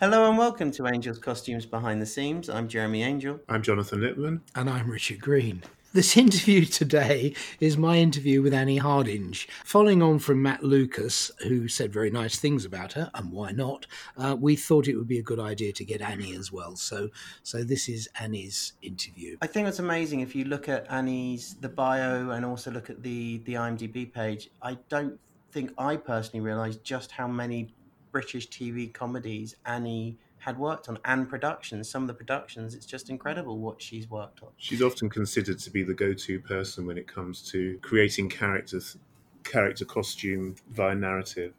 Hello and welcome to Angel's Costumes Behind the Seams. I'm Jeremy Angel. I'm Jonathan Lippman. And I'm Richard Green. This interview today is my interview with Annie Hardinge. Following on from Matt Lucas, who said very nice things about her, and why not, uh, we thought it would be a good idea to get Annie as well. So, so this is Annie's interview. I think it's amazing if you look at Annie's the bio and also look at the the IMDb page. I don't think I personally realised just how many British TV comedies Annie had worked on and productions. Some of the productions, it's just incredible what she's worked on. She's often considered to be the go-to person when it comes to creating characters, character costume via narrative.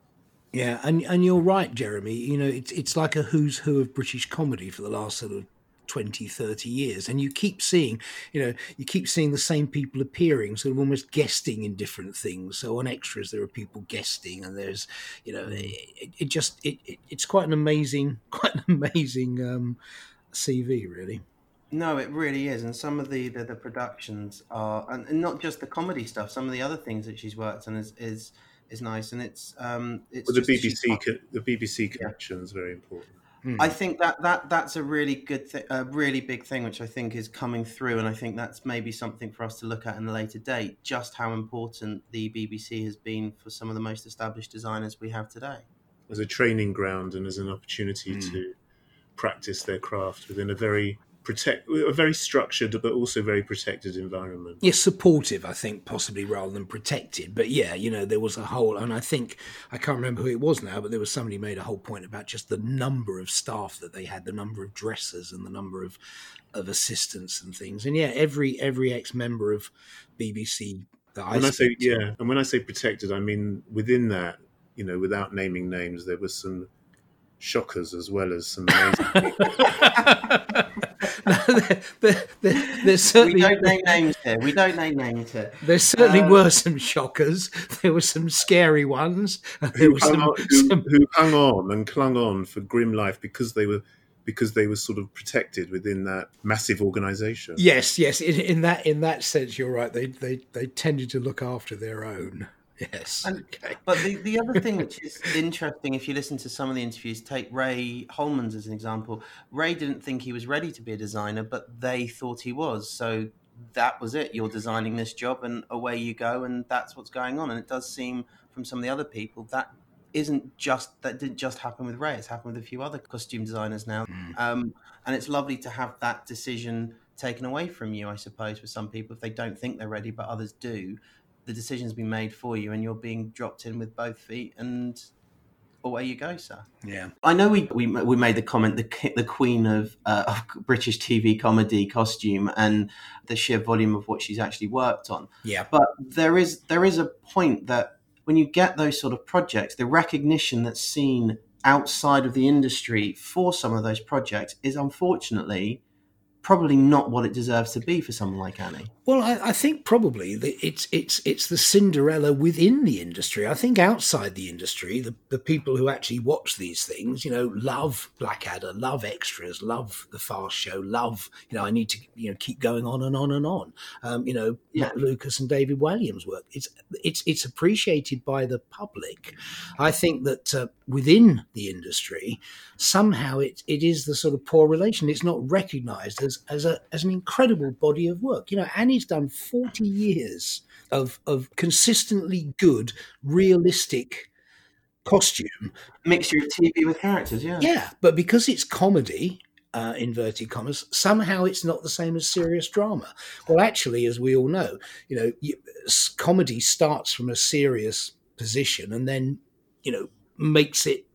Yeah, and and you're right, Jeremy. You know, it's it's like a who's who of British comedy for the last sort of 20 30 years and you keep seeing you know you keep seeing the same people appearing sort of almost guesting in different things so on extras there are people guesting and there's you know it, it just it, it, it's quite an amazing quite an amazing um cv really no, it really is, and some of the, the, the productions are, and, and, not just the comedy stuff. Some of the other things that she's worked on is is, is nice, and it's um, it's well, the BBC the BBC connection yeah. is very important. Mm. I think that that that's a really good thing, a really big thing, which I think is coming through, and I think that's maybe something for us to look at in a later date. Just how important the BBC has been for some of the most established designers we have today, as a training ground and as an opportunity mm. to practice their craft within a very protect a very structured but also very protected environment. Yes, supportive, I think, possibly rather than protected. But yeah, you know, there was a whole, and I think I can't remember who it was now, but there was somebody made a whole point about just the number of staff that they had, the number of dressers, and the number of of assistants and things. And yeah, every every ex member of BBC that I when I say yeah, and when I say protected, I mean within that, you know, without naming names, there was some shockers as well as some amazing there, there, there, certainly, we don't name names here. We don't name names here. There certainly um, were some shockers. There were some scary ones. There who, some, on, who, some... who hung on and clung on for grim life because they were because they were sort of protected within that massive organization. Yes, yes. In, in, that in that sense, you're right. They they they tended to look after their own. Yes. And, okay. But the, the other thing which is interesting, if you listen to some of the interviews, take Ray Holmans as an example. Ray didn't think he was ready to be a designer, but they thought he was. So that was it. You're designing this job, and away you go, and that's what's going on. And it does seem from some of the other people that isn't just that didn't just happen with Ray. It's happened with a few other costume designers now, mm. um, and it's lovely to have that decision taken away from you. I suppose for some people, if they don't think they're ready, but others do, the decision's been made for you and you're being dropped in with both feet and away you go, sir. Yeah, I know we we, we made the comment the the queen of, uh, of British TV comedy costume and the sheer volume of what she's actually worked on. Yeah, but there is there is a point that when you get those sort of projects, the recognition that's seen outside of the industry for some of those projects is unfortunately probably not what it deserves to be for someone like Annie. Well, I, I, think probably it's it's it's the Cinderella within the industry. I think outside the industry, the, the people who actually watch these things, you know, love Blackadder, love extras, love the fast show, love you know, I need to you know keep going on and on and on. Um, you know, yeah. Matt Lucas and David Walliams' work. It's it's it's appreciated by the public. I think that uh, within the industry, somehow it it is the sort of poor relation. It's not recognised as as a as an incredible body of work. You know, Annie's done forty years of of consistently good, realistic costume mixture of TV with characters. Yeah, yeah, but because it's comedy. Uh, inverted commas. Somehow, it's not the same as serious drama. Well, actually, as we all know, you know, comedy starts from a serious position and then, you know, makes it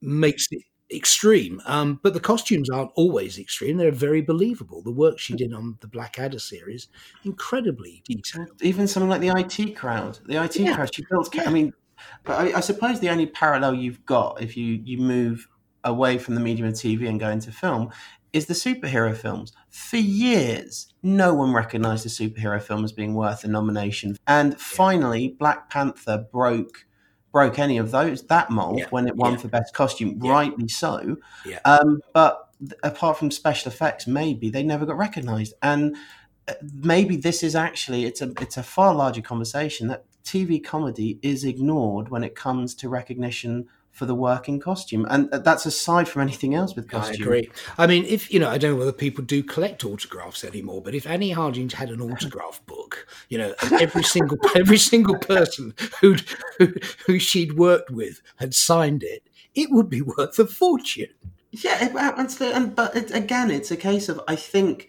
makes it extreme. Um, but the costumes aren't always extreme; they're very believable. The work she did on the Blackadder series, incredibly detailed. Even something like the IT crowd, the IT yeah. crowd, she built. Yeah. I mean, but I, I, suppose the only parallel you've got if you you move away from the medium of TV and go into film is the superhero films. For years, no one recognized the superhero film as being worth a nomination, and finally, Black Panther broke broke any of those that mold yeah. when it won yeah. for best costume, yeah. rightly so. Um, but apart from special effects, maybe they never got recognised, and uh, maybe this is actually it's a it's a far larger conversation that TV comedy is ignored when it comes to recognition for the working costume, and uh, that's aside from anything else with costume. I agree. I mean, if you know, I don't know whether people do collect autographs anymore, but if Annie Hardinge had an autograph book, you know, every single every single person who'd, who who she'd worked with had signed it, it would be worth a fortune. Yeah, it and but it, again, it's a case of I think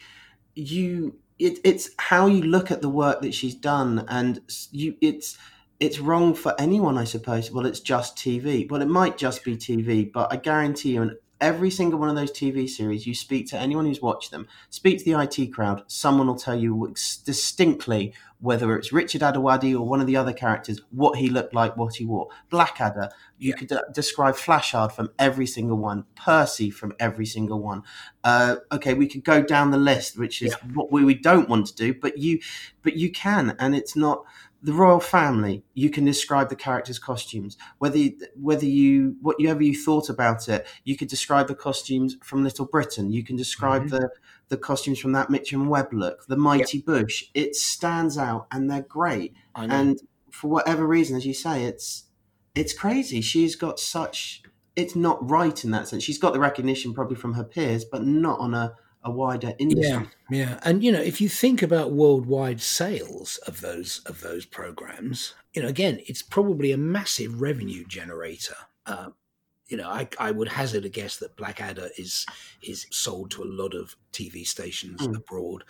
you it, it's how you look at the work that she's done, and you it's it's wrong for anyone, I suppose. Well, it's just TV. Well, it might just be TV, but I guarantee you, in every single one of those TV series, you speak to anyone who's watched them, speak to the IT crowd, someone will tell you distinctly whether it's Richard Ayoade or one of the other characters, what he looked like, what he wore. Blackadder, you Yeah. could uh, describe Flashheart from every single one, Percy from every single one. Uh, okay, we could go down the list, which is what we, we don't want to do, but you, but you can, and it's not the royal family. You can describe the characters' costumes, whether you, whether you whatever you thought about it. You could describe the costumes from Little Britain. You can describe Mhm. the the costumes from that Mitchell and Webb look, the Mighty Boosh. It stands out, and they're great. And for whatever reason, as you say, it's it's crazy. She's got such. It's not right in that sense. She's got the recognition probably from her peers, but not on a, a wider industry. Yeah, yeah, and you know, if you think about worldwide sales of those of those programs, you know, again, it's probably a massive revenue generator. Uh, you know, I, I would hazard a guess that Blackadder is is sold to a lot of TV stations Mm. abroad,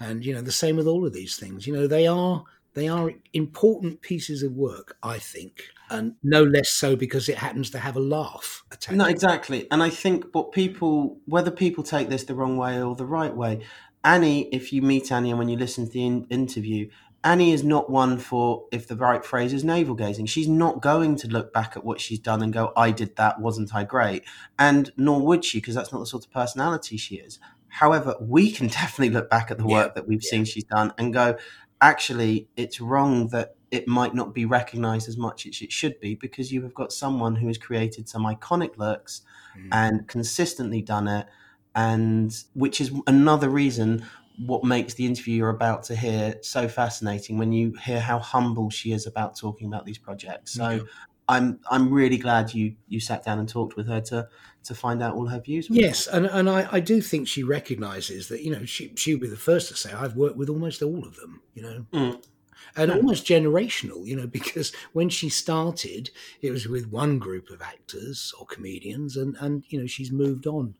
and you know, the same with all of these things. You know, they are they are important pieces of work, I think, and no less so because it happens to have a laugh attached. No, exactly. And I think what people, whether people take this the wrong way or the right way, Annie, if you meet Annie and when you listen to the in- interview, Annie is not one for, if the right phrase is navel gazing. She's not going to look back at what she's done and go, I did that, wasn't I great? And nor would she, because that's not the sort of personality she is. However, we can definitely look back at the Yeah, work that we've seen she's done and go, actually, it's wrong that it might not be recognized as much as it should be because you have got someone who has created some iconic looks Mm. and consistently done it and which is another reason what makes the interview you're about to hear so fascinating when you hear how humble she is about talking about these projects so Yeah. i'm i'm really glad you you sat down and talked with her to to find out all her views Yes, and and I, I do think she recognises that you know she she'll be the first to say I've worked with almost all of them, you know, Mm. and almost generational, you know, because when she started, it was with one group of actors or comedians, and and you know she's moved on.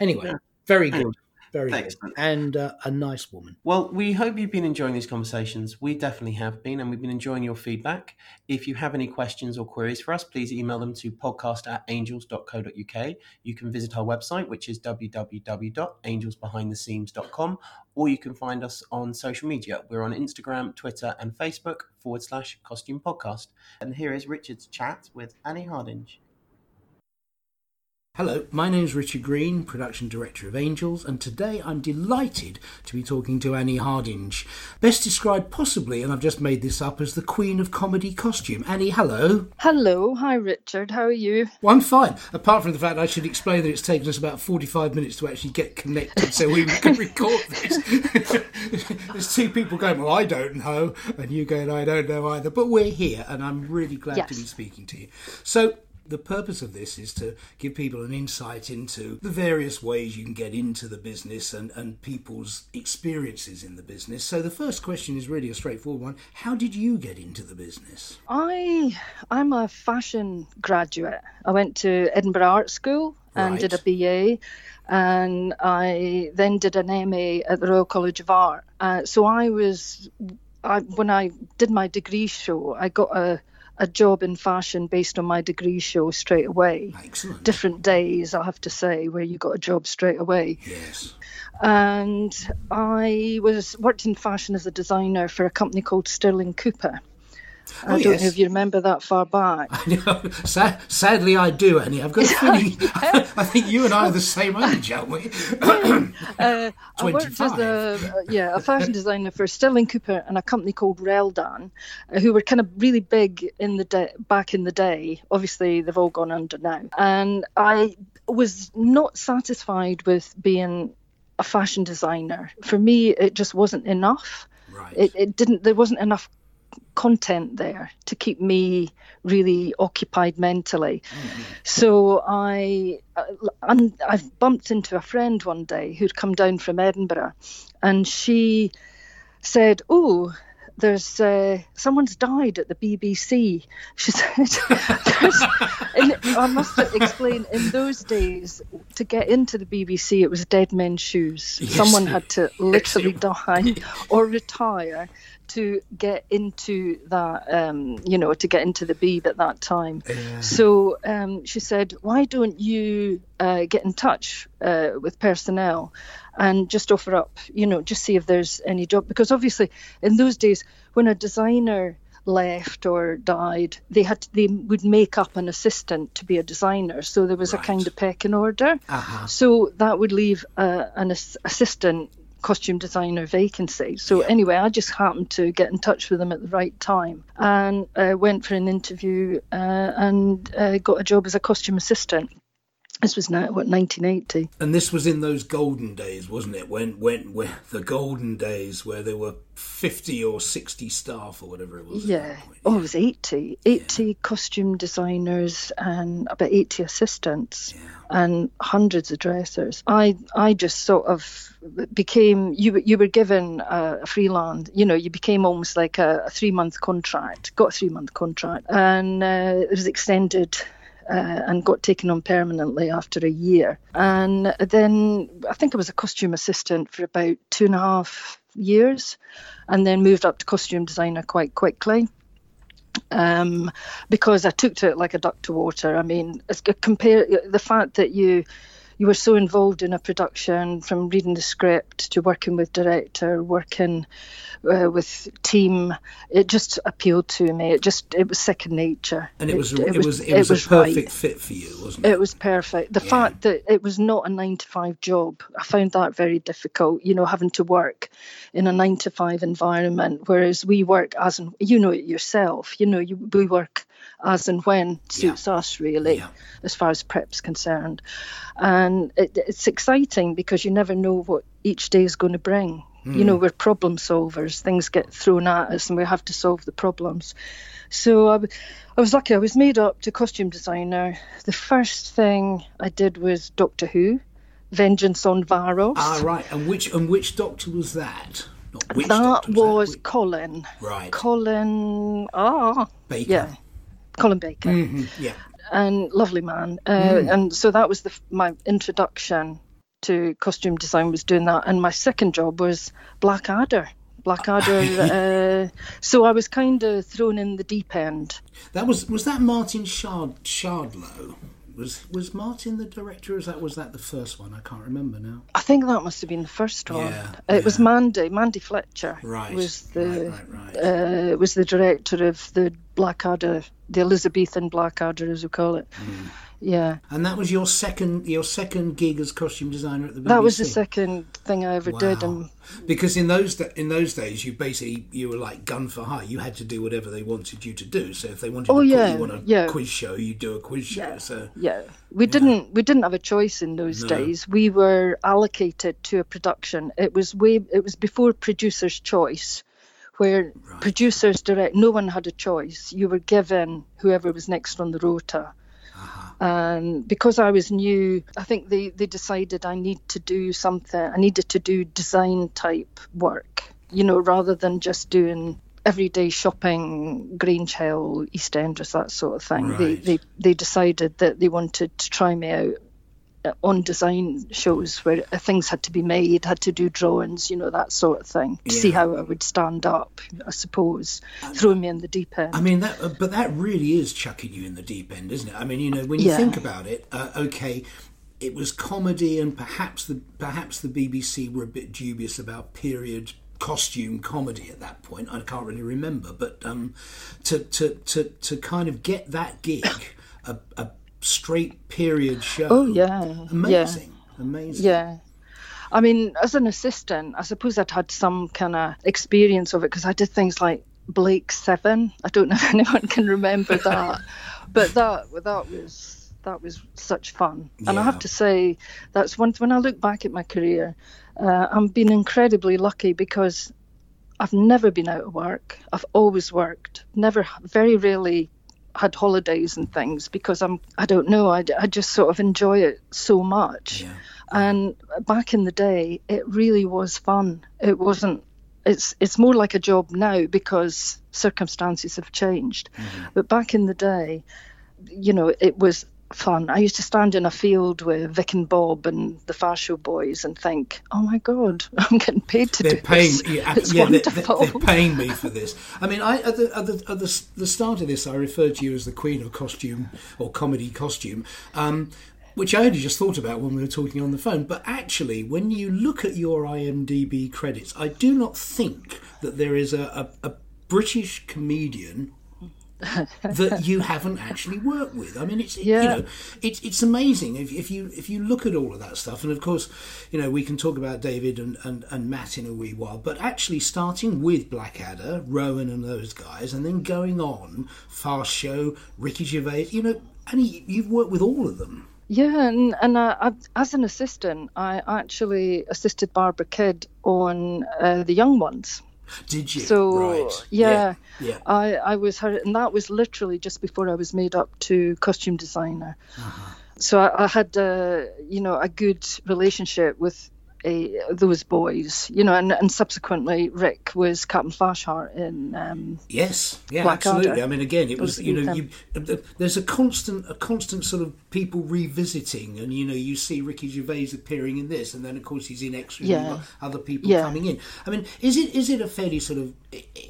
Anyway, Yeah. very good, Very good, excellent. and uh, a nice woman. Well, we hope you've been enjoying these conversations. We definitely have been, and we've been enjoying your feedback. If you have any questions or queries for us, please email them to podcast at angels.co.uk. You can visit our website, which is www.angelsbehindtheseams.com, or you can find us on social media. We're on Instagram, Twitter, and Facebook forward slash costume podcast. And here is Richard's chat with Annie Hardinge. Hello, my name is Richard Green, production director of Angels, and today I'm delighted to be talking to Annie Hardinge, best described possibly, and I've just made this up, as the queen of comedy costume. Annie, hello. Hello, hi Richard, how are you? Well, I'm fine, apart from the fact I should explain that it's taken us about 45 minutes to actually get connected so we can record this. There's two people going, Well, I don't know, and you going, I don't know either, but we're here, and I'm really glad to be speaking to you. So, the purpose of this is to give people an insight into the various ways you can get into the business and, and people's experiences in the business. So the first question is really a straightforward one. How did you get into the business? I I'm a fashion graduate. I went to Edinburgh Art School and did a BA, and I then did an MA at the Royal College of Art. Uh, so I was, I when I did my degree show, I got a a job in fashion based on my degree show straight away. Excellent. Different days, I have to say, where you got a job straight away. Yes. and I was worked in fashion as a designer for a company called Sterling Cooper. I Oh, don't yes. know if you remember that far back. I know. Sadly, I do, Annie. I've got a feeling. I think you and I are the same age, aren't we? Uh, I worked as 25. a uh, yeah a fashion designer for Sterling Cooper and a company called Reldan, uh, who were kind of really big in the day, back in the day. Obviously, they've all gone under now. And I was not satisfied with being a fashion designer. For me, it just wasn't enough. right. It, it didn't. There wasn't enough content there to keep me really occupied mentally. Mm-hmm. So I, uh, I bumped into a friend one day who'd come down from Edinburgh, and she said, "Oh, there's uh, someone's died at the BBC. She said, in, I must explain, in those days, to get into the BBC, it was dead men's shoes. Yes. Someone had to literally die or retire to get into that, um, you know, to get into the Beeb at that time. Yeah. So um, she said, why don't you uh, get in touch uh, with personnel and just offer up, you know, just see if there's any job. Because obviously, in those days, when a designer left or died, they had to, they would make up an assistant to be a designer. So there was right. a kind of pecking order. Uh-huh. So that would leave uh, an as- assistant costume designer vacancy. So yeah. anyway, I just happened to get in touch with them at the right time and uh, went for an interview uh, and uh, got a job as a costume assistant. This was now what 1980, and this was in those golden days, wasn't it? When when when the golden days where there were 50 or 60 staff or whatever it was. Yeah, oh, it was 80, 80 yeah. costume designers and about 80 assistants. Yeah. And hundreds of dressers. I I just sort of became you you were given a, a freelance. You know, you became almost like a, a three month contract. Got a three month contract, and uh, it was extended uh, and got taken on permanently after a year. And then I think I was a costume assistant for about two and a half years, and then moved up to costume designer quite quickly. Um, because I took to it like a duck to water. I mean, compare the fact that you you were so involved in a production from reading the script to working with director, working uh, with team. It just appealed to me. It just it was second nature. And it, was it, it was it was, it was a perfect right. fit for you, wasn't it? It was perfect. The yeah. fact that it was not a nine to five job, I found that very difficult. You know, having to work in a nine to five environment, whereas we work as you know it yourself. You know, you, we work as and when suits yeah. us really, yeah. as far as prep's concerned. And it, it's exciting because you never know what each day is going to bring. Mm. You know, hmm. we're problem solvers. Things get thrown at us, and we have to solve the problems. So I, I was lucky. I was made up to costume designer. The first thing I did was Doctor Who, Vengeance on Varos. Ah, right. And which and which Doctor was that? that was, was that? Colin. Right. Colin. Ah. Baker. Yeah. Colin Baker. Mm-hmm, yeah. And lovely man. Uh, mm. And so that was the, my introduction to costume design was doing that. And my second job was Blackadder. Blackadder. uh, so I was kind of thrown in the deep end. That was was that Martin Shard Shardlow? Was was Martin the director? Or was that was that the first one? I can't remember now. I think that must have been the first one. Yeah, it yeah. was Mandy. Mandy Fletcher. Right. Was the right, right, right. Uh, was the director of the Blackadder, the Elizabethan Blackadder, as we call it. Mm. Yeah. And that was your second your second gig as costume designer at the BBC. That was the second thing I ever wow. did. And because in those in those days, you basically you were like gun for hire. You had to do whatever they wanted you to do. So if they wanted oh, to yeah, put you on a yeah. quiz show, you do a quiz show. Yeah. So yeah, we yeah. didn't we didn't have a choice in those no. days. We were allocated to a production. It was way it was before producer's choice where right. producers direct no one had a choice you were given whoever was next on the rota. And because i was new i think they, they decided i need to do something i needed to do design type work you know rather than just doing everyday shopping grange hill east enders that sort of thing right. they, they they decided that they wanted to try me out on design shows where things had to be made, had to do drawings, you know, that sort of thing, to yeah. see how I would stand up, I suppose, throwing me in the deep end. I mean, that, uh, but that really is chucking you in the deep end, isn't it? I mean, you know, when you yeah. think about it, uh, okay, it was comedy, and perhaps the perhaps the BBC were a bit dubious about period costume comedy at that point. I can't really remember, but um, to to to to kind of get that gig. A, a straight period show. Oh yeah, amazing, yeah. amazing. Yeah. I mean, as an assistant, I suppose I'd had some kind of experience of it because I did things like Blake Seven. I don't know if anyone can remember that, but that that was that was such fun. And I have to say, that's one when I look back at my career, uh, I'm been incredibly lucky because I've never been out of work. I've always worked. Never, very rarely had holidays and things because I'm I don't know I, I just sort of enjoy it so much yeah. and back in the day it really was fun it wasn't it's it's more like a job now because circumstances have changed mm-hmm. but back in the day you know it was fun. I used to stand in a field with Vic and Bob and the Fast Show boys and think, "Oh my God, I'm getting paid to they're do paying, this. Yeah, it's yeah wonderful. They're, they're, paying me for this. I mean, I at, the, at, the, at the, the, start of this, I referred to you as the queen of costume or comedy costume. Um, which I only just thought about when we were talking on the phone. But actually, when you look at your IMDb credits, I do not think that there is a, a, a British comedian that you haven't actually worked with. I mean, it's yeah. you know, it's it's amazing if, if you if you look at all of that stuff. And of course, you know, we can talk about David and, and, and Matt in a wee while. But actually, starting with Blackadder, Rowan, and those guys, and then going on Fast Show, Ricky Gervais, you know, and he, you've worked with all of them. Yeah, and, and uh, I, as an assistant, I actually assisted Barbara Kidd on uh, the Young Ones. Did you? So right. yeah, yeah, yeah, I I was her, and that was literally just before I was made up to costume designer. Uh-huh. So I, I had uh, you know a good relationship with a, those boys, you know, and, and subsequently Rick was Captain Flashheart in. Um, yes, yeah, absolutely. I mean, again, it was, you know, you, uh, there's a constant, a constant sort of people revisiting, and you know, you see Ricky Gervais appearing in this, and then of course he's in extras, yeah. other people yeah. coming in. I mean, is it is it a fairly sort of eh, eh,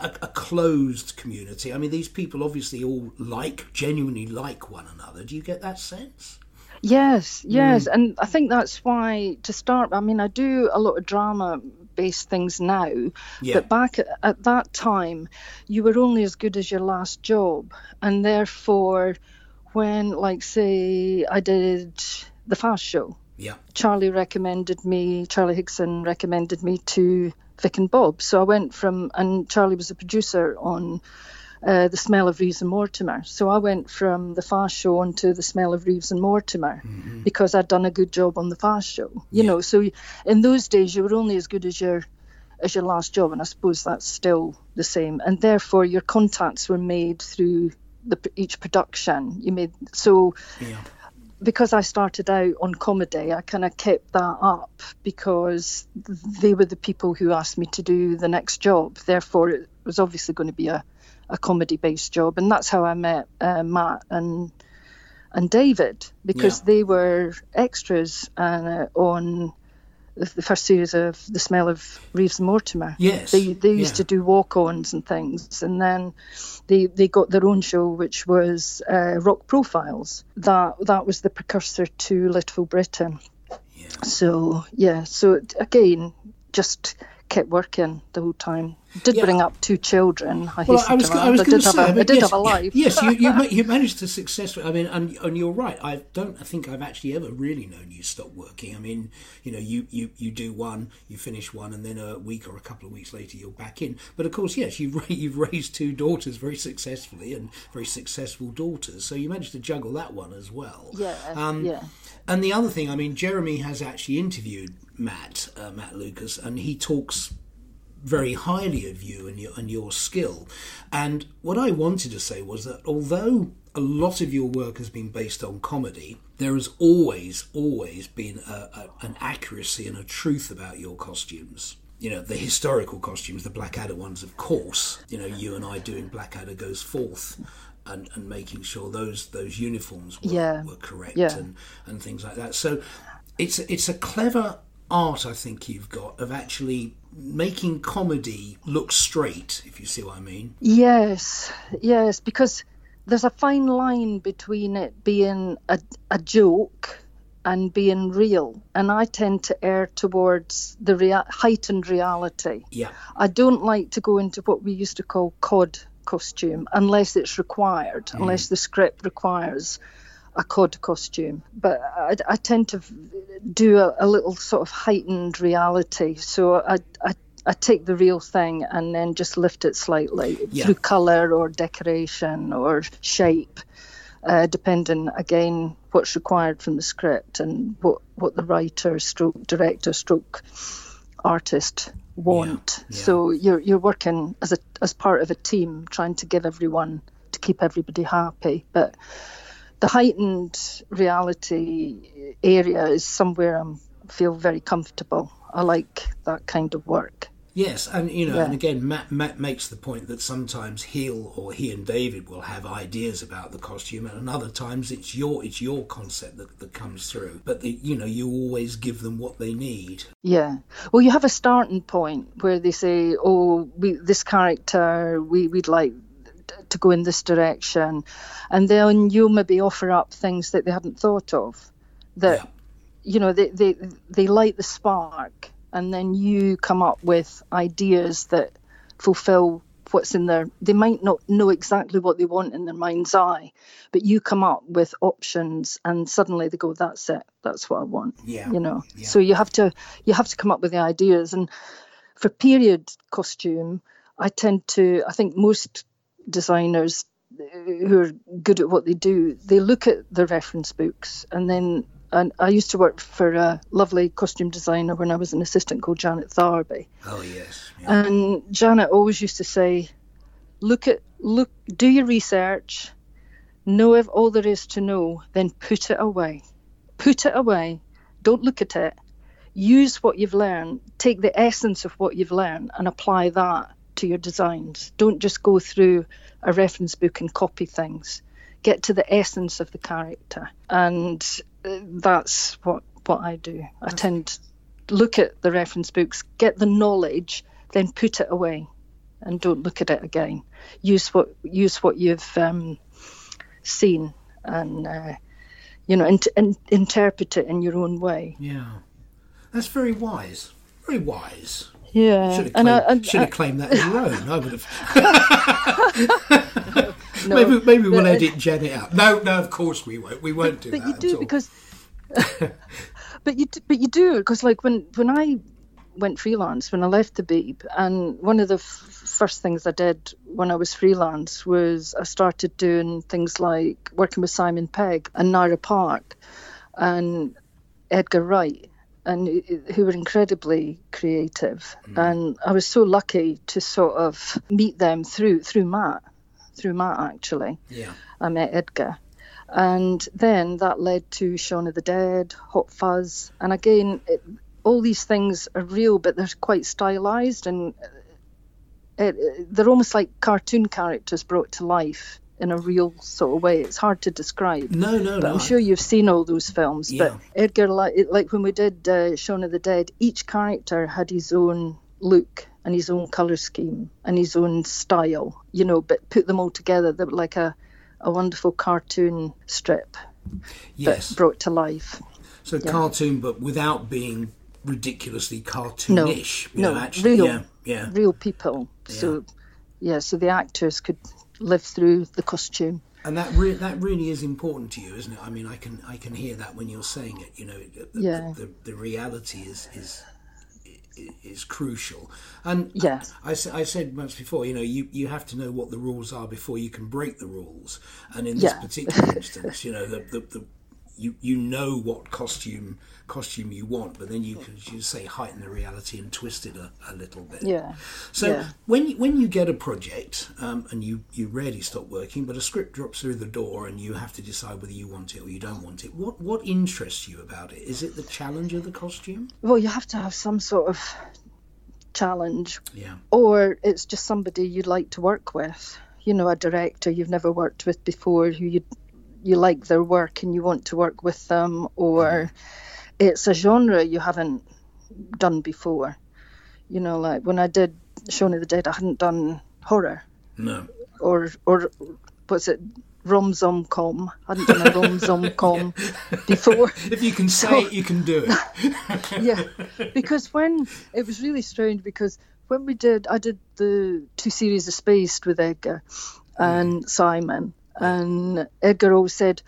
a, a, closed community? I mean, these people obviously all like, genuinely like one another. Do you get that sense? Yes, yes, mm. and I think that's why to start. I mean, I do a lot of drama based things now, yeah. but back at, at, that time, you were only as good as your last job, and therefore, when like say I did the Fast Show, yeah, Charlie recommended me. Charlie Higson recommended me to Vic and Bob, so I went from and Charlie was a producer on uh, the smell of Reeves and Mortimer. So I went from the Fast Show onto the smell of Reeves and Mortimer mm-hmm. because I'd done a good job on the Fast Show. You yeah. know, so in those days you were only as good as your as your last job, and I suppose that's still the same. And therefore, your contacts were made through the, each production. You made so. Yeah because I started out on comedy, I kind of kept that up because they were the people who asked me to do the next job. Therefore, it was obviously going to be a, a comedy based job, and that's how I met uh, Matt and and David because yeah. they were extras uh, on the, first series of The Smell of Reeves and Mortimer. Yes, they they used yeah. to do walk ons and things, and then they they got their own show which was uh, Rock Profiles. That that was the precursor to Little Britain. Yeah. So yeah, so again, just kept working the whole time. Did yeah. bring up two children. I, well, I was, I was going to say, a, I, mean, I did yes, have a life. yes, you, you, you managed to successfully. I mean, and, and you're right. I don't think I've actually ever really known you stop working. I mean, you know, you, you, you do one, you finish one, and then a week or a couple of weeks later you're back in. But of course, yes, you've you've raised two daughters very successfully and very successful daughters. So you managed to juggle that one as well. Yeah. Um, yeah. And the other thing, I mean, Jeremy has actually interviewed Matt, uh, Matt Lucas, and he talks very highly of you and your and your skill. And what I wanted to say was that although a lot of your work has been based on comedy, there has always, always been a, a, an accuracy and a truth about your costumes. You know, the historical costumes, the Blackadder ones, of course. You know, you and I doing Blackadder Goes Forth and, and making sure those those uniforms were, yeah. were correct yeah. and, and things like that. So it's it's a clever art I think you've got of actually making comedy look straight, if you see what I mean. Yes, yes, because there's a fine line between it being a, a joke and being real. And I tend to err towards the rea- heightened reality. Yeah. I don't like to go into what we used to call cod costume unless it's required, mm. unless the script requires a cod costume. But I, I tend to do a, a, little sort of heightened reality. So I, I, I take the real thing and then just lift it slightly yeah. through color or decoration or shape, uh, depending again what's required from the script and what, what the writer, stroke director, stroke artist want. Yeah, yeah. So you're you're working as a as part of a team, trying to give everyone to keep everybody happy. But the heightened reality area is somewhere I feel very comfortable. I like that kind of work. Yes, and you know, yeah. and again, Matt, Matt makes the point that sometimes he'll or he and David will have ideas about the costume, and other times it's your it's your concept that, that comes through. But the, you know, you always give them what they need. Yeah. Well, you have a starting point where they say, "Oh, we, this character, we we'd like to go in this direction," and then you maybe offer up things that they hadn't thought of. That yeah. you know, they they they light the spark and then you come up with ideas that fulfill what's in there. They might not know exactly what they want in their mind's eye, but you come up with options and suddenly they go, That's it, that's what I want. Yeah. You know. Yeah. So you have to you have to come up with the ideas. And for period costume, I tend to I think most designers who are good at what they do, they look at the reference books and then and I used to work for a lovely costume designer when I was an assistant called Janet Tharby. Oh yes. Yeah. And Janet always used to say, "Look at look, do your research, know all there is to know, then put it away. Put it away. Don't look at it. Use what you've learned. Take the essence of what you've learned and apply that to your designs. Don't just go through a reference book and copy things." Get to the essence of the character. And that's what what I do. I tend to look at the reference books, get the knowledge, then put it away, and don't look at it again. Use what use what you've um, seen, and uh, you know, and, and interpret it in your own way. Yeah, that's very wise. Very wise. Yeah, should have claimed, and I, and, should have claimed that as your own. I would have. no, maybe maybe we'll edit Janet out. No, no, of course we won't. We won't do but that. But you do because. but you but you do because like when when I went freelance when I left the Beeb, and one of the f- first things I did when I was freelance was I started doing things like working with Simon Pegg and Nira Park, and Edgar Wright and who were incredibly creative. Mm. And I was so lucky to sort of meet them through through Matt through Matt actually. Yeah. I met Edgar. And then that led to Shaun of the Dead, Hot Fuzz. And again, it, all these things are real, but they're quite stylized and it, it, they're almost like cartoon characters brought to life in a real sort of way. It's hard to describe. No, no, but no. I'm sure you've seen all those films. Yeah. But Edgar, like, like when we did uh, Shaun of the Dead, each character had his own look and his own color scheme and his own style, you know, but put them all together, they were like a, a wonderful cartoon strip yes. brought to life. So yeah. cartoon, but without being ridiculously cartoonish. No, no, know, actually, real, yeah, yeah, real people. Yeah. So, yeah, so the actors could live through the costume. And that re- that really is important to you, isn't it? I mean, I can I can hear that when you're saying it. You know, the, yeah. the, the, the reality is is is crucial. And yeah. I, I, said once before, you know, you, you have to know what the rules are before you can break the rules. And in this yeah. particular instance, you know, the, the, the, you you know what costume costume you want, but then you can you say heighten the reality and twist it a, a little bit. Yeah. So yeah. when you, when you get a project um, and you you rarely stop working, but a script drops through the door and you have to decide whether you want it or you don't want it. What what interests you about it? Is it the challenge of the costume? Well, you have to have some sort of challenge. Yeah. Or it's just somebody you'd like to work with. You know, a director you've never worked with before who you you like their work and you want to work with them, or mm-hmm it's a genre you haven't done before. You know, like when I did Shaun of the Dead, I hadn't done horror. No. Or or what's it? Rom zom com. I hadn't done a rom zom com before. If you can say so, it, you can do it. yeah, because when it was really strange because when we did, I did the two series of Spaced with Edgar and mm. Simon, and Edgar always said,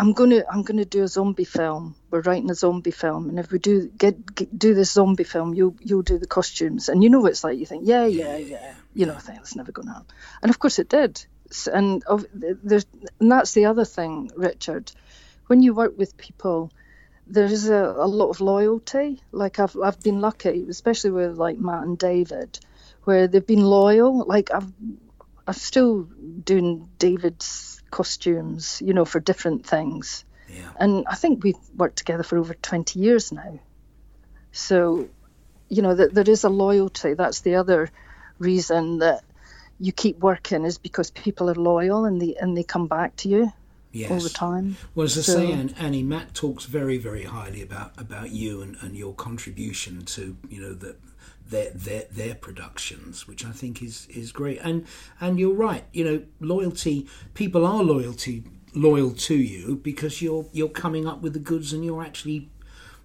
I'm gonna I'm gonna do a zombie film. We're writing a zombie film, and if we do get, get do this zombie film, you'll you'll do the costumes. And you know what it's like. You think, yeah, yeah, yeah. You know, I think that's never going to happen. And of course, it did. And of, there's and that's the other thing, Richard. When you work with people, there is a, a lot of loyalty. Like I've I've been lucky, especially with like Matt and David, where they've been loyal. Like I've I'm still doing David's costumes, you know, for different things. Yeah. And I think we've worked together for over 20 years now. So, you know, that there is a loyalty. That's the other reason that you keep working is because people are loyal and they and they come back to you Yes. all the time. Well, as I So- say, An- Annie, Matt talks very, very highly about about you and, and your contribution to you know the, their their their productions, which I think is is great. And and you're right. You know, loyalty. People are loyalty loyal to you because you're you're coming up with the goods and you're actually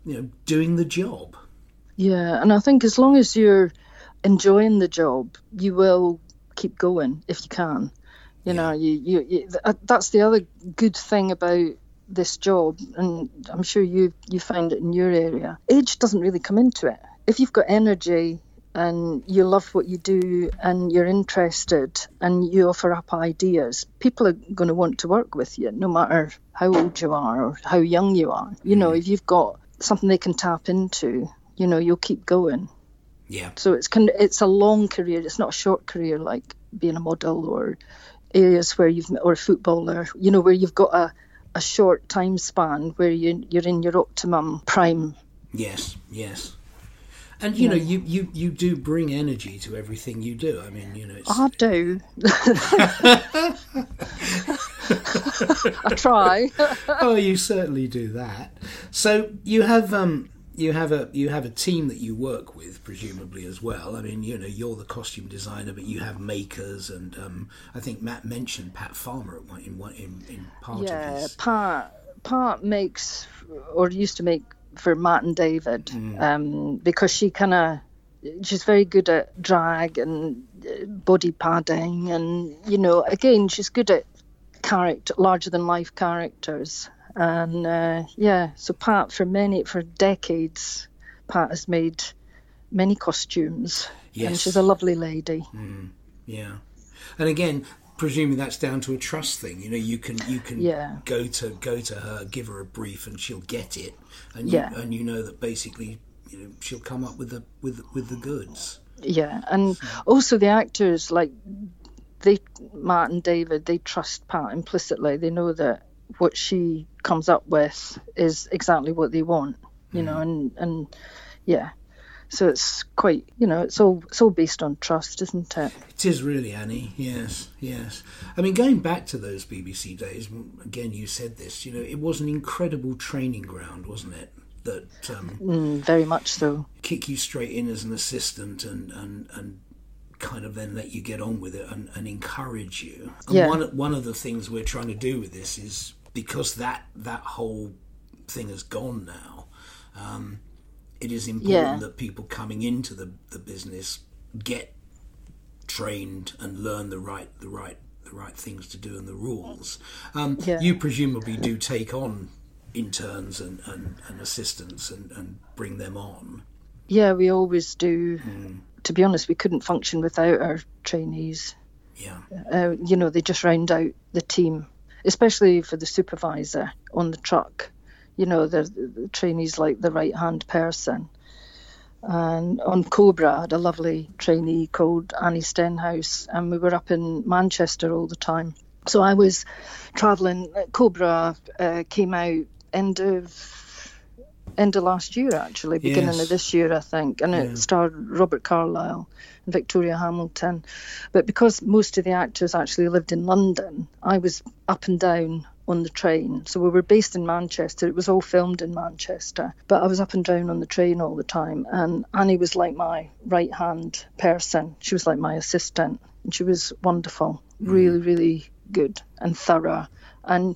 you know doing the job. Yeah, and I think as long as you're enjoying the job, you will keep going if you can. You know, you, you, you uh, that's the other good thing about this job, and I'm sure you you find it in your area. Age doesn't really come into it. If you've got energy and you love what you do and you're interested and you offer up ideas, people are going to want to work with you, no matter how old you are or how young you are. You know, mm. if you've got something they can tap into, you know, you'll keep going. Yeah. So it's kind of, it's a long career. It's not a short career like being a model or areas where you've or a footballer. You know, where you've got a, a short time span where you you're in your optimum prime. Yes. Yes. And you know, you, you, you do bring energy to everything you do. I mean, you know, it's, I do. I try. oh, you certainly do that. So you have um you have a you have a team that you work with, presumably as well. I mean, you know, you're the costume designer, but you have makers, and um, I think Matt mentioned Pat Farmer at one in one in, in part of yeah. Pat Pat makes or used to make for Matt and David um, because she kind of she's very good at drag and uh, body padding and you know again she's good at character larger than life characters. And uh, yeah so Pat for many for decades Pat has made many costumes. And she's a lovely lady. Yeah, and again, presuming that's down to a trust thing. You know, you can you can Yeah. go to go to her, give her a brief, and she'll get it, and you, Yeah. and you know that basically, you know, she'll come up with the with with the goods. Yeah, and also the actors like they Matt and David they trust Pat implicitly. They know that what she comes up with is exactly what they want, you know, mm. and and yeah. So it's quite, you know, it's all it's all based on trust, isn't it? It is really Annie. Yes, yes. I mean, going back to those BBC days, again, you said this. You know, it was an incredible training ground, wasn't it? That um, Mm, very much so. kick you straight in as an assistant and and and kind of then let you get on with it and, and encourage you. And Yeah. one one of the things we're trying to do with this is because that that whole thing has gone now. Um, it is important Yeah. that people coming into the, the business get trained and learn the right the right the right things to do and the rules. Um, Yeah. You presumably do take on interns and, and, and assistants and, and bring them on. Yeah, we always do. To be honest, we couldn't function without our trainees. Yeah. uh, you know, they just round out the team, especially for the supervisor on the truck. You know, the, the trainee's like the right hand person. And on Cobra, I had a lovely trainee called Annie Stenhouse, and we were up in Manchester all the time. So I was travelling. Cobra uh, came out end of end of last year, actually, beginning Yes. of this year, I think, and Yeah. it starred Robert Carlyle and Victoria Hamilton. But because most of the actors actually lived in London, I was up and down on the train. So we were based in Manchester. It was all filmed in Manchester, but I was up and down on the train all the time. And Annie was like my right hand person. She was like my assistant, and she was wonderful, mm. really, really good and thorough. And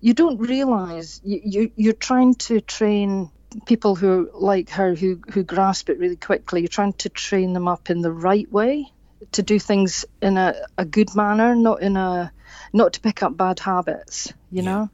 you don't realize you, you you're trying to train people who are like her who who grasp it really quickly you're trying to train them up in the right way to do things in a, a good manner not in a not to pick up bad habits you know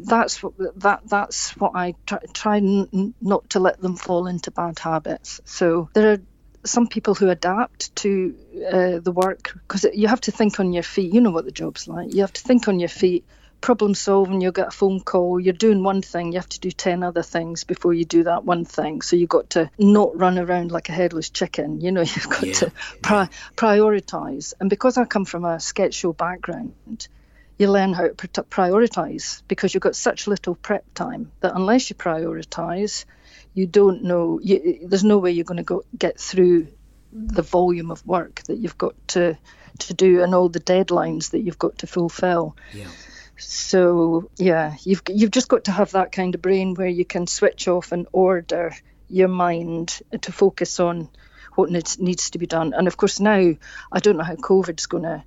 that's what that that's what I try, try n- not to let them fall into bad habits. So there are some people who adapt to uh, the work because you have to think on your feet. You know what the job's like. You have to think on your feet problem solving, you'll get a phone call, you're doing one thing, you have to do 10 other things before you do that one thing. So you've got to not run around like a headless chicken, you know, you've got yeah. to pri- prioritize. And because I come from a sketch show background, you learn how to prioritize because you've got such little prep time that unless you prioritize, you don't know, you, there's no way you're going to go get through the volume of work that you've got to to do and all the deadlines that you've got to fulfill. Yeah. So yeah, you've you've just got to have that kind of brain where you can switch off and order your mind to focus on what needs needs to be done. And of course now I don't know how COVID's going to.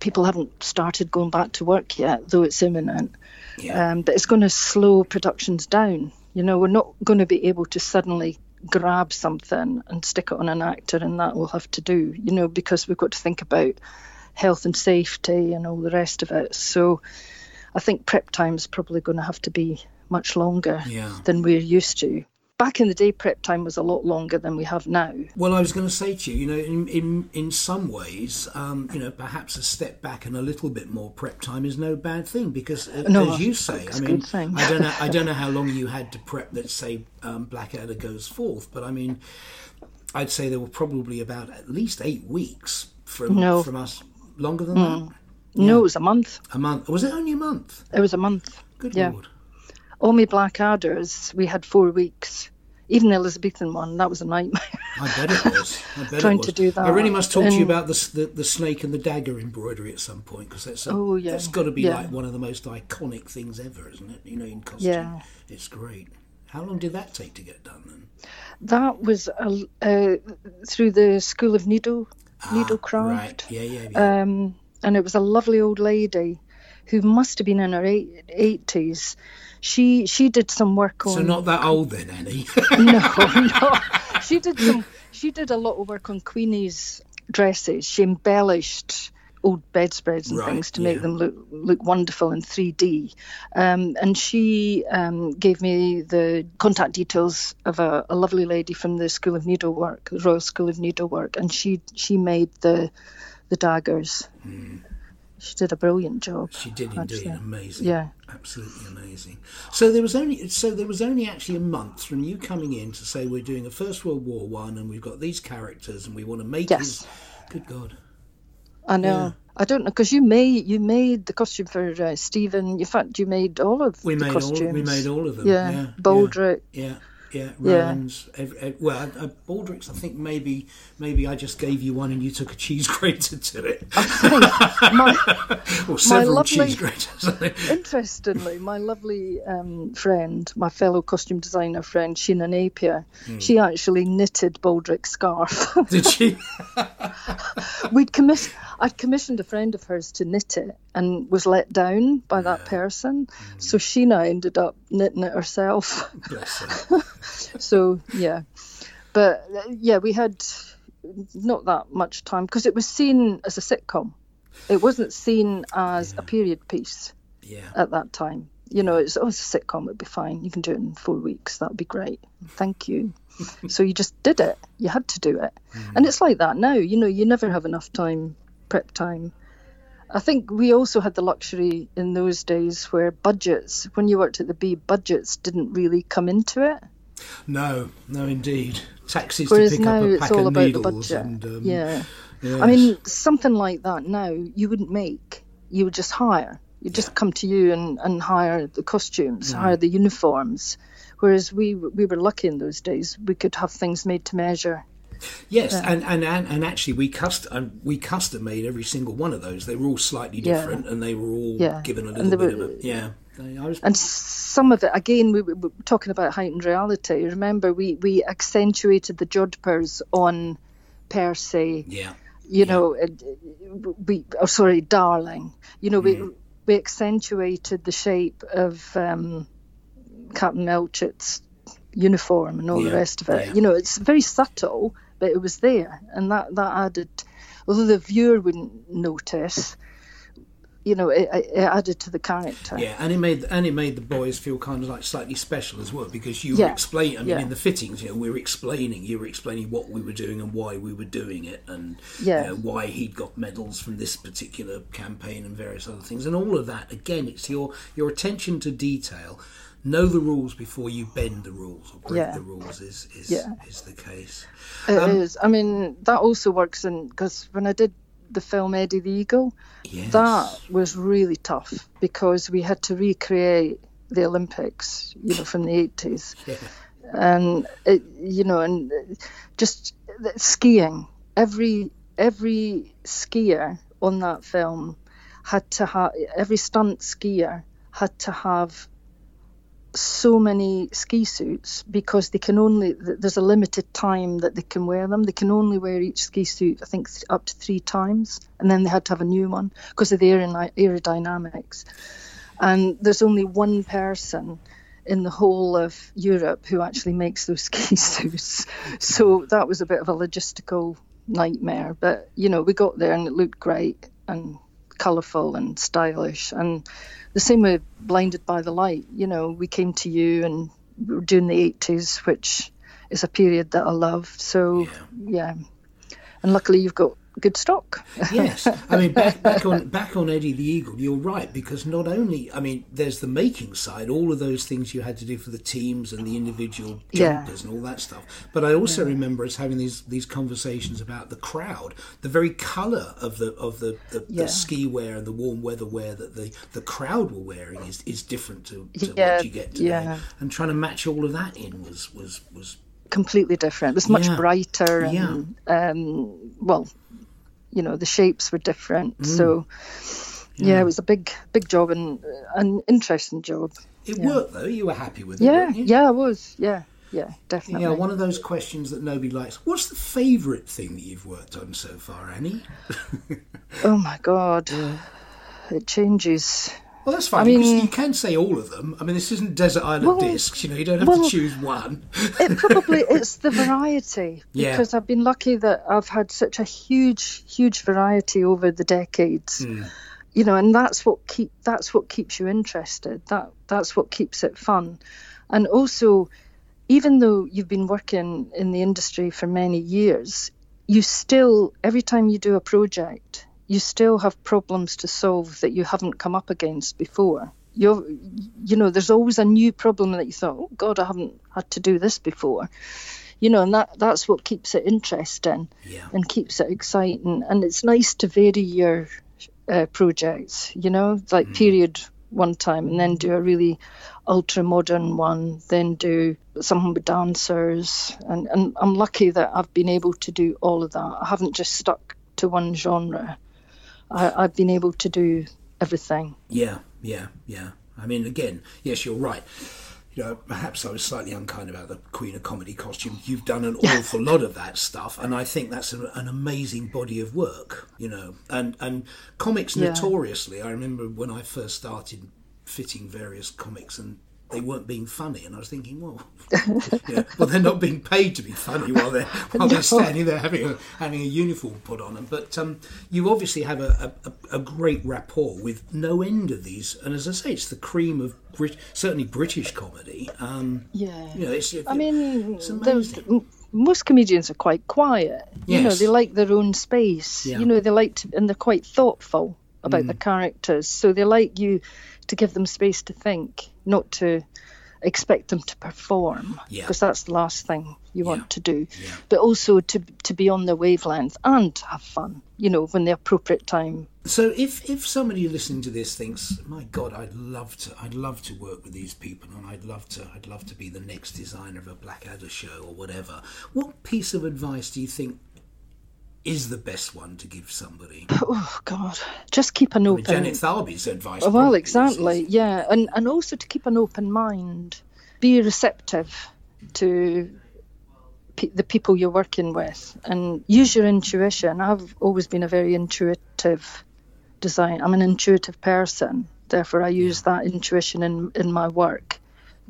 People haven't started going back to work yet, though it's imminent. Yeah. Um, but it's going to slow productions down. You know, we're not going to be able to suddenly grab something and stick it on an actor, and that we'll have to do. You know, because we've got to think about health and safety and all the rest of it. So I think prep time is probably going to have to be much longer yeah. than we're used to. Back in the day, prep time was a lot longer than we have now. Well, I was going to say to you, you know, in in, in some ways, um, you know, perhaps a step back and a little bit more prep time is no bad thing because, uh, no, as you say, I mean, I don't know, I don't know how long you had to prep. Let's say um, Blackadder goes forth, but I mean, I'd say there were probably about at least eight weeks from no. from us longer than mm. that? Yeah. No, it was a month. A month. Was it only a month? It was a month. Good yeah. lord. All my Blackadders, we had four weeks. Even the Elizabethan one, that was a nightmare. I bet it was. I bet Trying it was. to do that. I really must talk and, to you about the, the, the snake and the dagger embroidery at some point because that's a, oh yeah, that's got to be yeah. like one of the most iconic things ever, isn't it? You know, in costume. Yeah, it's great. How long did that take to get done then? That was uh, uh, through the School of Needle Needlecraft. Right. Yeah, yeah, yeah. Um, and it was a lovely old lady who must have been in her eighties. She she did some work on. So not that old then, Annie. no, no. She did some. She did a lot of work on Queenie's dresses. She embellished old bedspreads and right, things to yeah. make them look look wonderful in 3D. Um, and she um, gave me the contact details of a, a, lovely lady from the School of Needlework, the Royal School of Needlework, and she she made the the daggers. Mm. She did a brilliant job. She did indeed, actually. amazing. Yeah, absolutely amazing. So there was only so there was only actually a month from you coming in to say we're doing a First World War one, and we've got these characters, and we want to make yes. Good God. I know. Yeah. I don't know because you made you made the costume for uh, Stephen. In fact, you made all of we the made costumes. All, we made all of them. Yeah, yeah Baldric. Yeah, yeah. Yeah, Rowan's. Every, every, well, uh, Baldric's. I think maybe maybe I just gave you one and you took a cheese grater to it. my, or several lovely, cheese graters. interestingly, my lovely um, friend, my fellow costume designer friend, Sheena Napier, mm. she actually knitted Baldric's scarf. Did she? We'd commission. I'd commissioned a friend of hers to knit it and was let down by that person. Mm. So now ended up knitting it herself. So yeah, but yeah, we had not that much time because it was seen as a sitcom. It wasn't seen as yeah. a period piece yeah. at that time. You know, it's, oh, it's a sitcom, it'd be fine. You can do it in four weeks. That'd be great. Thank you. so you just did it. You had to do it. Mm. And it's like that now. You know, you never have enough time, prep time. I think we also had the luxury in those days where budgets, when you worked at the Bee, budgets didn't really come into it. No, no, indeed. Taxes Whereas to pick now up a it's all of about the budget. And, um, yeah. Yes. I mean, something like that now you wouldn't make. You would just hire. You'd just yeah. come to you and, and hire the costumes, mm. hire the uniforms. Whereas we we were lucky in those days. We could have things made to measure. Yes, yeah. and, and, and and actually we custom we custom made every single one of those. They were all slightly different, yeah. and they were all given a little bit were, of a yeah. Was... And some of it, again, we, we were talking about heightened reality. Remember, we, we accentuated the jodhpurs on Percy. Yeah. You yeah. know, we, oh, sorry, Darling. You know, mm. we, we accentuated the shape of um, Captain Melchett's uniform and all yeah. the rest of it. Yeah. You know, it's very subtle, but it was there. And that, that added, although the viewer wouldn't notice, you know, it, it, added to the character. Yeah, and it made and it made the boys feel kind of like slightly special as well because you yeah. were explaining. I mean, yeah. in the fittings, you know, we were explaining. You were explaining what we were doing and why we were doing it, and yeah. you know, why he'd got medals from this particular campaign and various other things, and all of that. Again, it's your your attention to detail. Know the rules before you bend the rules or break yeah. the rules is is, is the case. It um, is. I mean, that also works in because when I did the film Eddie the Eagle, yes. that was really tough because we had to recreate the Olympics, you know, from the eighties, yeah. and it, you know, and just skiing. Every every skier on that film had to have every stunt skier had to have so many ski suits because they can only there's a limited time that they can wear them. They can only wear each ski suit i think up to three times and then they had to have a new one because of the aerodynamics. And there's only one person in the whole of europe who actually makes those ski suits. So that was a bit of a logistical nightmare but you know we got there and it looked great and colourful and stylish and the same with Blinded by the Light. You know, we came to you and we were doing the 80s, which is a period that I love. So, yeah. yeah. And luckily, you've got good stock. yes, I mean back, back on back on Eddie the Eagle, you're right because not only I mean there's the making side, all of those things you had to do for the teams and the individual jumpers yeah. and all that stuff. But I also yeah. remember us having these these conversations about the crowd, the very colour of the of the, the, yeah. the, ski wear and the warm weather wear that the, the crowd were wearing is, is different to, to what you get today. And trying to match all of that in was was was completely different. It was much brighter and um, well you know the shapes were different. Mm. So yeah. yeah. it was a big big job and an interesting job. It yeah. worked though. You were happy with it. Yeah, yeah, I was. Yeah. Yeah, definitely. Yeah, one of those questions that nobody likes. What's the favourite thing that you've worked on so far, Annie? oh my god, yeah. it changes well, that's fine. I mean, you can say all of them. I mean, this isn't Desert Island well, Discs. You know, you don't have well, to choose one. it probably it's the variety because yeah. I've been lucky that I've had such a huge, huge variety over the decades. Mm. You know, and that's what keep that's what keeps you interested. That that's what keeps it fun, and also, even though you've been working in the industry for many years, you still every time you do a project you still have problems to solve that you haven't come up against before. You're, you know, there's always a new problem that you thought, oh God, I haven't had to do this before. You know, and that that's what keeps it interesting yeah. and keeps it exciting. And it's nice to vary your uh, projects. You know, like mm. period one time and then do a really ultra modern one, then do something with dancers. And, and I'm lucky that I've been able to do all of that. I haven't just stuck to one genre. I, I've been able to do everything. Yeah, yeah, yeah. I mean, again, yes, you're right. You know, perhaps I was slightly unkind about the Queen of Comedy costume. You've done an awful lot of that stuff, and I think that's an, an amazing body of work. You know, and and comics yeah. notoriously. I remember when I first started fitting various comics and they weren't being funny, and I was thinking, well, yeah, well, they're not being paid to be funny while they're while they're standing there having a having a uniform put on them. But um, you obviously have a, a, a, great rapport with no end of these, and as I say, it's the cream of Brit- certainly British comedy. Um, yeah, you know, it's, I mean, most comedians are quite quiet. Yes. You know, they like their own space. Yeah. You know, they like to, and they're quite thoughtful about mm. the characters, so they like you to give them space to think, not to expect them to perform because yeah. that's the last thing you yeah. want to do yeah. but also to to be on the wavelength and have fun you know when the appropriate time so if if somebody listening to this thinks my god i'd love to i'd love to work with these people and i'd love to i'd love to be the next designer of a blackadder show or whatever what piece of advice do you think is the best one to give somebody? Oh God, just keep an open. I mean, Janet Tharby's advice. Well, exactly, is. yeah, and and also to keep an open mind, be receptive to pe- the people you're working with, and use your intuition. I've always been a very intuitive design. I'm an intuitive person, therefore I use that intuition in in my work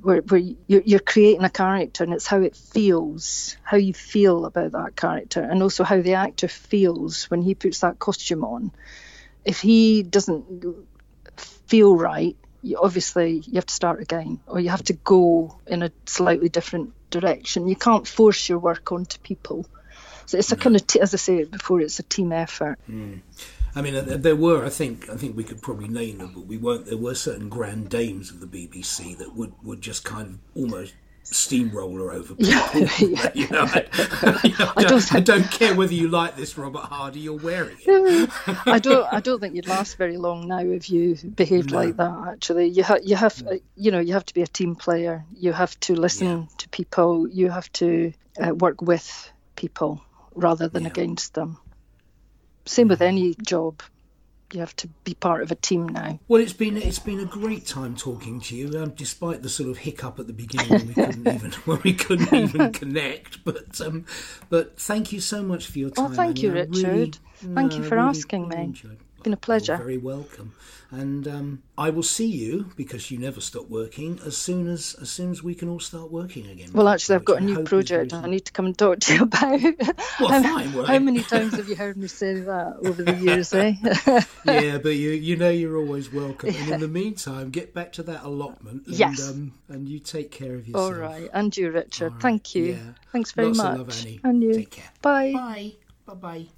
where, where you're, you're creating a character and it's how it feels, how you feel about that character, and also how the actor feels when he puts that costume on. if he doesn't feel right, you, obviously you have to start again, or you have to go in a slightly different direction. You can't force your work onto people. So it's a kind of, t- as I said before, it's a team effort. Mm. I mean, there were, I think, I think we could probably name them, but we won't. There were certain grand dames of the BBC that would, would just kind of almost steamroller over people. Yeah, you know, I, you know, I, don't, I, don't, care whether you like this Robert Hardy, you're wearing it. I don't. I don't think you'd last very long now if you behaved no. like that. Actually, you have you have no. you know you have to be a team player. You have to listen yeah. to people. You have to uh, work with people rather than yeah. against them. Same with any job you have to be part of a team now. Well, it's been it's been a great time talking to you, um, despite the sort of hiccup at the beginning when we couldn't even when we couldn't even connect. But um, but thank you so much for your time. Oh, thank you, Richard. Really, thank no, you for really, asking really me. It's been a pleasure. You're very welcome. And um, I will see you because you never stop working as soon as as soon as we can all start working again. Well, actually, I've got a new project I need to come and talk to you about. Well, how, fine, well, how many times have you heard me say that over the years, eh? yeah, but you you know you're always welcome. And in the meantime, get back to that allotment. And, yes. Um, and you take care of yourself. All right, and you, Richard. Right. Thank you. Yeah. Thanks very Lots much. Love, and you. Take care. Bye. Bye. Bye. Bye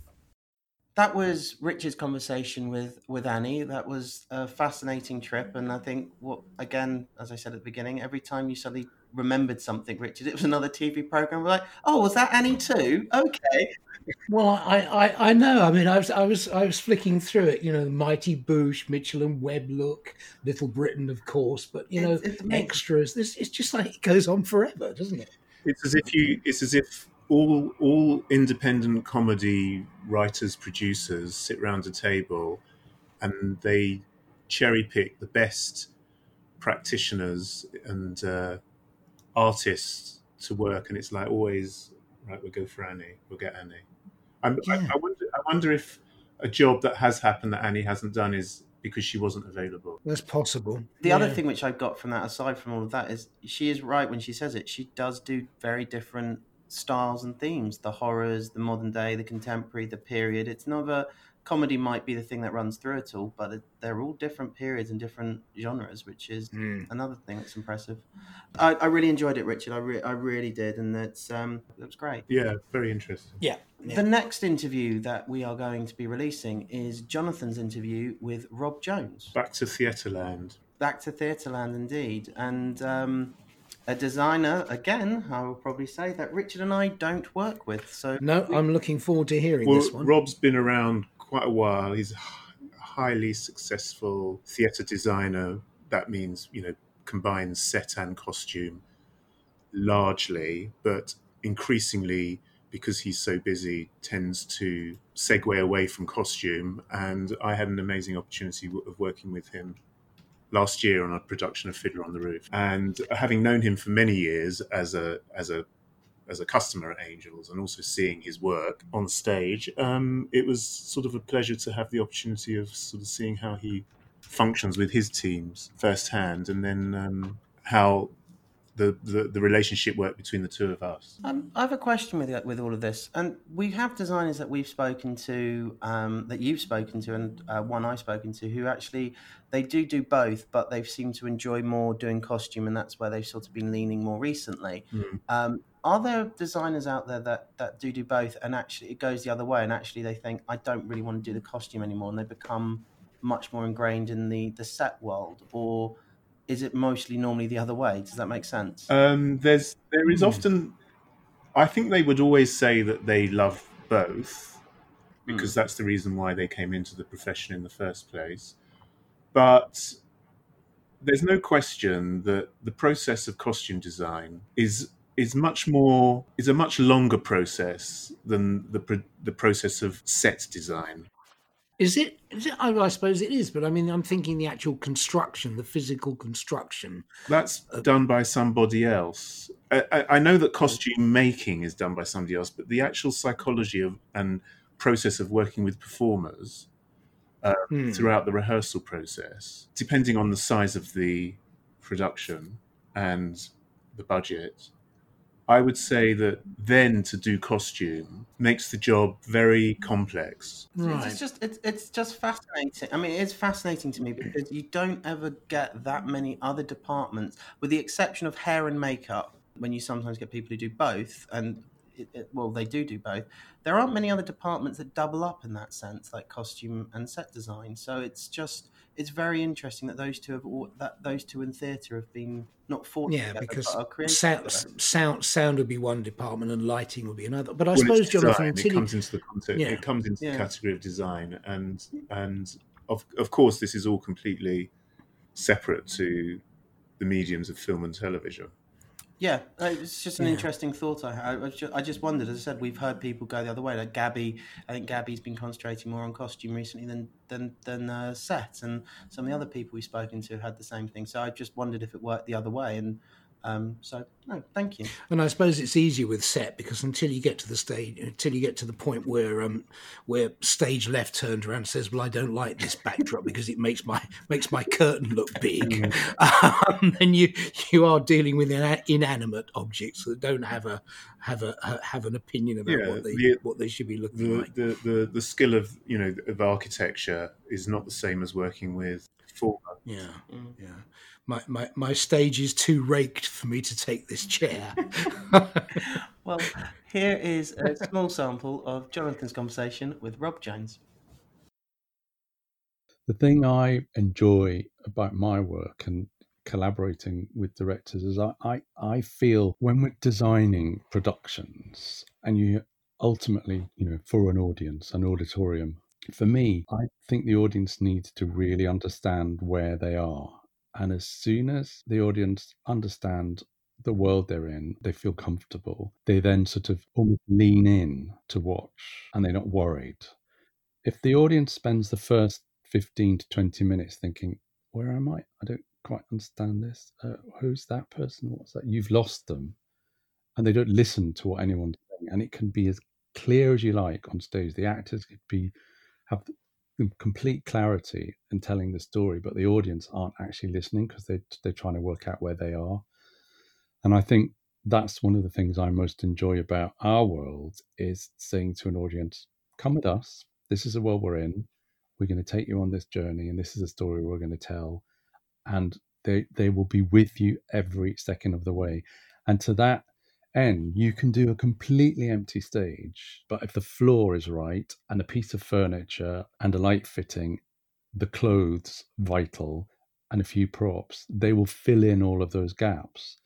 that was Richard's conversation with with Annie. That was a fascinating trip, and I mm-hmm. think what again, as I said at the beginning, every time you suddenly remembered something, Richard, it was another TV program. We're like, oh, was that Annie too? Okay. Well, I, I, I know. I mean, I was I was I was flicking through it. You know, Mighty Boosh, Mitchell and Webb look, Little Britain, of course. But you know, it's, it's extras. This it's just like it goes on forever, doesn't it? It's as if you. It's as if all all independent comedy writers producers sit around a table and they cherry pick the best practitioners and uh, artists to work and it's like always right we'll go for annie we'll get annie yeah. I, I, wonder, I wonder if a job that has happened that annie hasn't done is because she wasn't available. That's possible. The yeah. other thing which I've got from that, aside from all of that, is she is right when she says it. She does do very different styles and themes the horrors the modern day the contemporary the period. It's never comedy might be the thing that runs through it all but it, they're all different periods and different genres which is mm. another thing that's impressive. I, I, really enjoyed it richard. I, re- I really did and it's um it was great. Yeah very interesting. Yeah. yeah. The next interview that we are going to be releasing is jonathan's interview with rob jones. Back to theatreland back to theatreland indeed. And um a designer again i will probably say that richard and i don't work with so no i'm looking forward to hearing well, this one. Rob's been around quite a while. He's a highly successful theatre designer. That means you know combines set and costume largely. But increasingly because he's so busy tends to segue away from costume. And i had an amazing opportunity of working with him last year on a production of Fiddler on the Roof. And having known him for many years as a as a as a customer at Angels and also seeing his work on stage, um, it was sort of a pleasure to have the opportunity of sort of seeing how he functions with his teams firsthand, and then um, how the, the, the relationship work between the two of us. Um, I have a question with with all of this, and we have designers that we've spoken to, um, that you've spoken to, and uh, one I've spoken to, who actually they do do both, but they've seemed to enjoy more doing costume, and that's where they've sort of been leaning more recently. Mm. Um, are there designers out there that that do do both, and actually it goes the other way, and actually they think I don't really want to do the costume anymore, and they become much more ingrained in the the set world, or is it mostly normally the other way? Does that make sense? Um, there's there is mm. often. I think they would always say that they love both because mm. that's the reason why they came into the profession in the first place. But there's no question that the process of costume design is is much more is a much longer process than the the process of set design. Is it, is it? I suppose it is, but I mean, I'm thinking the actual construction, the physical construction. That's uh, done by somebody else. I, I, know that costume making is done by somebody else, but the actual psychology of and process of working with performers uh, hmm. throughout the rehearsal process, depending on the size of the production and the budget, I would say that then to do costume makes the job very complex. Right. It's just it's, it's just fascinating. I mean, it's fascinating to me because you don't ever get that many other departments, with the exception of hair and makeup, when you sometimes get people who do both, and it, it, well, they do do both. There aren't many other departments that double up in that sense, like costume and set design. So it's just it's very interesting that those two have all, that those two in theatre have been not fought yeah together, because sound, sound sound would be one department and lighting would be another but i well, suppose jonathan design, it comes into the concept yeah. it comes into yeah. the category of design and and of, of course this is all completely separate to the mediums of film and television yeah, uh, it's just an yeah. interesting thought. I, I, just, I just wondered. As I said, we've heard people go the other way. Like Gabby, I think Gabby's been concentrating more on costume recently than than than uh, set, and some of the other people we've spoken to had the same thing. So I just wondered if it worked the other way, and um, so no, thank you. And I suppose it's easier with set because until you get to the stage, until you get to the point where um, where stage left turns around and says, "Well, I don't like this backdrop because it makes my makes my curtain look big," um, then you you are dealing with inanimate objects that don't have a have a have an opinion about yeah, what they the, what they should be looking the, like. The, the the skill of you know of architecture is not the same as working with former. Yeah, mm. yeah my, my, my stage is too raked for me to take this chair. well, here is a small sample of Jonathan's conversation with Rob Jones. The thing I enjoy about my work and collaborating with directors is I, I, I feel when we're designing productions and you ultimately, you know, for an audience, an auditorium, for me, I think the audience needs to really understand where they are and as soon as the audience understand the world they're in, they feel comfortable. They then sort of almost lean in to watch and they're not worried. If the audience spends the first 15 to 20 minutes thinking, Where am I? I don't quite understand this. Uh, who's that person? What's that? You've lost them. And they don't listen to what anyone's saying. And it can be as clear as you like on stage. The actors could be have complete clarity in telling the story, but the audience aren't actually listening because they they're trying to work out where they are. And I think that's one of the things I most enjoy about our world is saying to an audience, "Come with us. This is the world we're in. We're going to take you on this journey, and this is a story we're going to tell." And they they will be with you every second of the way. And to that and you can do a completely empty stage, but if the floor is right and a piece of furniture and a light fitting, the clothes vital, and a few props, they will fill in all of those gaps.